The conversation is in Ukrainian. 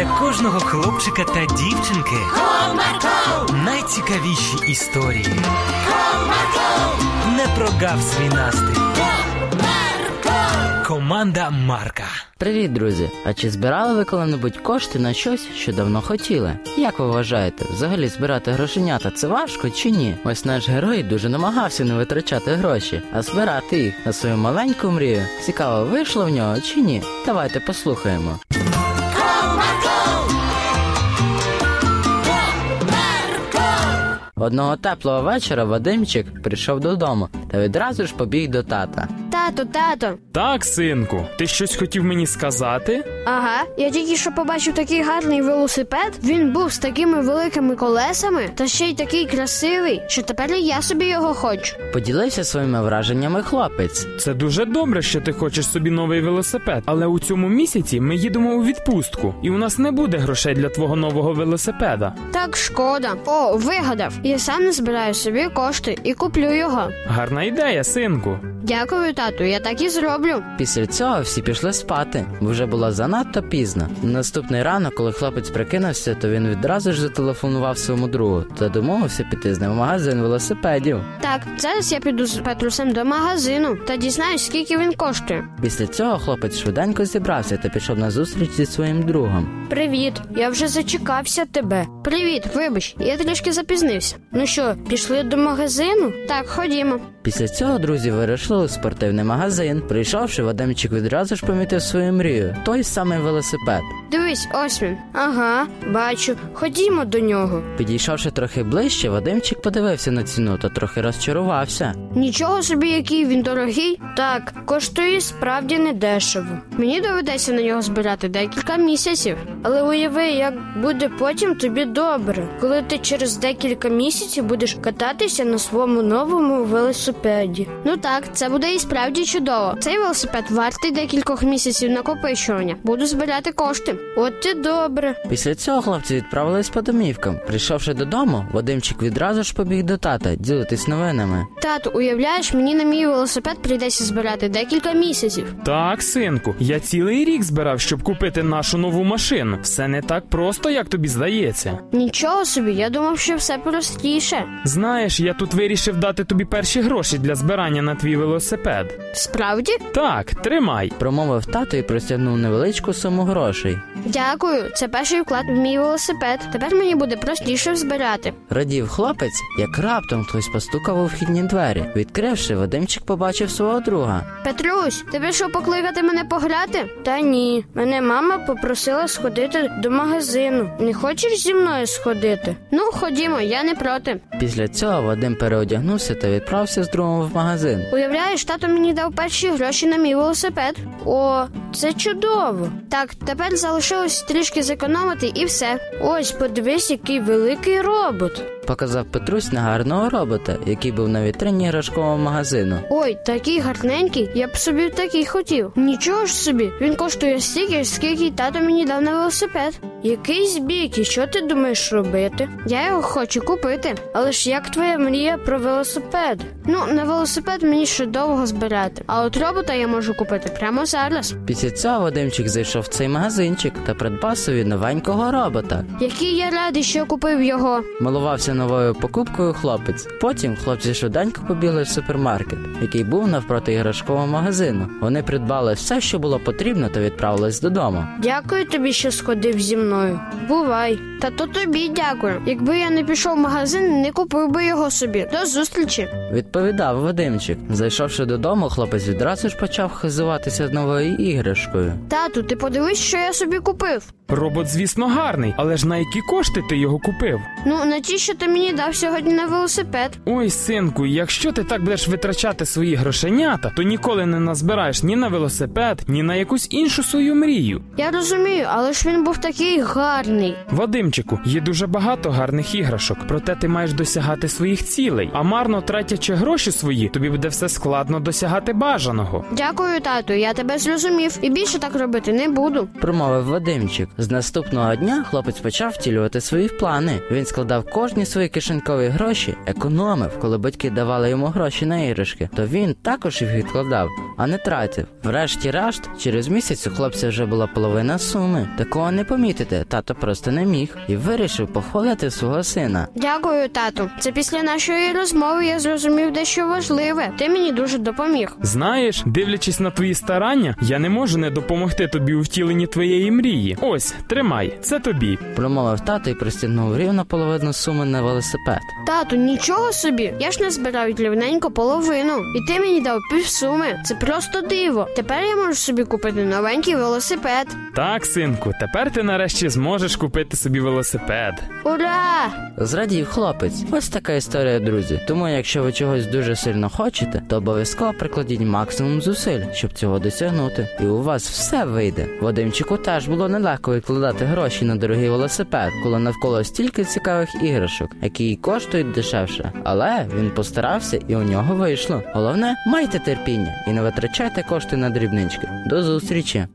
для кожного хлопчика та дівчинки Comarco, найцікавіші історії. Comarco, Не прогав свій настрій. Comarco. Команда Марка. Привіт, друзі! А чи збирали ви коли-небудь кошти на щось, що давно хотіли? Як ви вважаєте, взагалі збирати грошенята це важко чи ні? Ось наш герой дуже намагався не витрачати гроші, а збирати їх на свою маленьку мрію. Цікаво, вийшло в нього чи ні? Давайте послухаємо. Одного теплого вечора Вадимчик прийшов додому та відразу ж побіг до тата. Тато, тато. Так, синку, ти щось хотів мені сказати? Ага, я тільки що побачив такий гарний велосипед. Він був з такими великими колесами, та ще й такий красивий, що тепер і я собі його хочу. Поділився своїми враженнями хлопець. Це дуже добре, що ти хочеш собі новий велосипед, але у цьому місяці ми їдемо у відпустку, і у нас не буде грошей для твого нового велосипеда. Так шкода. О, вигадав. Я сам не збираю собі кошти і куплю його. Гарна ідея, синку. Дякую, тату, я так і зроблю. Після цього всі пішли спати, бо вже було занадто пізно. Наступний ранок, коли хлопець прикинувся, то він відразу ж зателефонував своєму другу та домовився піти з ним в магазин велосипедів. Так, зараз я піду з Петрусем до магазину та дізнаюсь, скільки він коштує. Після цього хлопець швиденько зібрався та пішов на зустріч зі своїм другом. Привіт, я вже зачекався тебе. Привіт, вибач, я трішки запізнився. Ну що, пішли до магазину? Так, ходімо. Після цього друзі вирішили у спортивний магазин. Прийшовши, Вадимчик відразу ж помітив свою мрію той самий велосипед. Дивись, ось він. Ага, бачу. Ходімо до нього. Підійшовши трохи ближче, Вадимчик подивився на ціну та трохи розчарувався. Нічого собі, який він дорогий. Так, коштує справді недешево. Мені доведеться на нього збирати декілька місяців. Але уяви, як буде потім тобі добре, коли ти через декілька місяців будеш кататися на своєму новому велосипеді. Ну так, це буде і справді чудово. Цей велосипед вартий декількох місяців накопичування. Буду збирати кошти. От і добре. Після цього хлопці відправились по домівкам. Прийшовши додому, Вадимчик відразу ж побіг до тата ділитись новинами. Тату, уявляєш, мені на мій велосипед прийдеться збирати декілька місяців. Так, синку, я цілий рік збирав, щоб купити нашу нову машину. Все не так просто, як тобі здається. Нічого собі, я думав, що все простіше. Знаєш, я тут вирішив дати тобі перші гроші для збирання на твій велосипед. Справді? Так, тримай. Промовив тато і простягнув невеличку суму грошей. Дякую, це перший вклад в мій велосипед. Тепер мені буде простіше збирати. Радів хлопець, як раптом хтось постукав у вхідні двері. Відкривши, Вадимчик побачив свого друга. Петрусь, тебе що покликати мене пограти? Та ні. Мене мама попросила сходити до магазину. Не хочеш зі мною сходити? Ну, ходімо, я не проти. Після цього Вадим переодягнувся та відправився з другом в магазин. Уявляєш, тато мені дав перші гроші на мій велосипед. О, це чудово. Так, тепер залишилось трішки зекономити і все. Ось, подивись, який великий робот. Показав Петрусь на гарного робота, який був на вітрині іграшкового магазину. Ой, такий гарненький, я б собі такий хотів. Нічого ж собі, він коштує стільки, скільки тато мені дав на велосипед. Який збік, і що ти думаєш робити? Я його хочу купити. Але ж як твоя мрія про велосипед? Ну, на велосипед мені ще довго збирати, а от робота я можу купити прямо зараз. Після цього Вадимчик зайшов в цей магазинчик та придбав собі новенького робота. Який я радий, що купив його. Малувався новою покупкою хлопець. Потім хлопці швиденько побігли в супермаркет, який був навпроти іграшкового магазину. Вони придбали все, що було потрібно, та відправились додому. Дякую тобі, що сходив зі мною. Бувай. Та то тобі дякую. Якби я не пішов в магазин, не купив би його собі. До зустрічі. Відповідав Вадимчик. Зайшовши додому, хлопець відразу ж почав хизуватися новою іграшкою. Тату, ти подивись, що я собі купив. Робот, звісно, гарний, але ж на які кошти ти його купив? Ну, на ті, що ти мені дав сьогодні на велосипед. Ой, синку, якщо ти так будеш витрачати свої грошенята, то ніколи не назбираєш ні на велосипед, ні на якусь іншу свою мрію. Я розумію, але ж він був такий гарний. Вадимчику, є дуже багато гарних іграшок, проте ти маєш досягати своїх цілей, а марно тратячи гроші свої, тобі буде все складно досягати бажаного. Дякую, тату, я тебе зрозумів і більше так робити не буду. Промовив Вадимчик. З наступного дня хлопець почав втілювати свої плани. Він складав кожні свої кишенькові гроші економив, коли батьки давали йому гроші на іграшки, то він також їх відкладав, а не тратив. Врешті-решт, через місяць у хлопця вже була половина суми. Такого не помітити, тато просто не міг і вирішив похвалити свого сина. Дякую, тату. Це після нашої розмови я зрозумів дещо важливе. Ти мені дуже допоміг. Знаєш, дивлячись на твої старання, я не можу не допомогти тобі у втіленні твоєї мрії. Ось, тримай, це тобі. Промовив тато і пристігнув рівно половину суми на велосипед. Тату, нічого собі. Я ж не збирав рівненько половину. І ти мені дав півсуми. Це просто диво. Тепер я можу собі купити новенький велосипед. Так, синку, тепер ти нарешті зможеш купити собі велосипед. Ура! Зрадів хлопець. Ось така історія, друзі. Тому, якщо ви чогось дуже сильно хочете, то обов'язково прикладіть максимум зусиль, щоб цього досягнути. І у вас все вийде. Вадимчику теж було нелегко відкладати гроші на дорогий велосипед, коли навколо стільки цікавих іграшок, які й коштують дешевше. Але він постарався і у нього вийшло. Головне, майте терпіння і не витрачайте кошти на дрібнички. До зустрічі!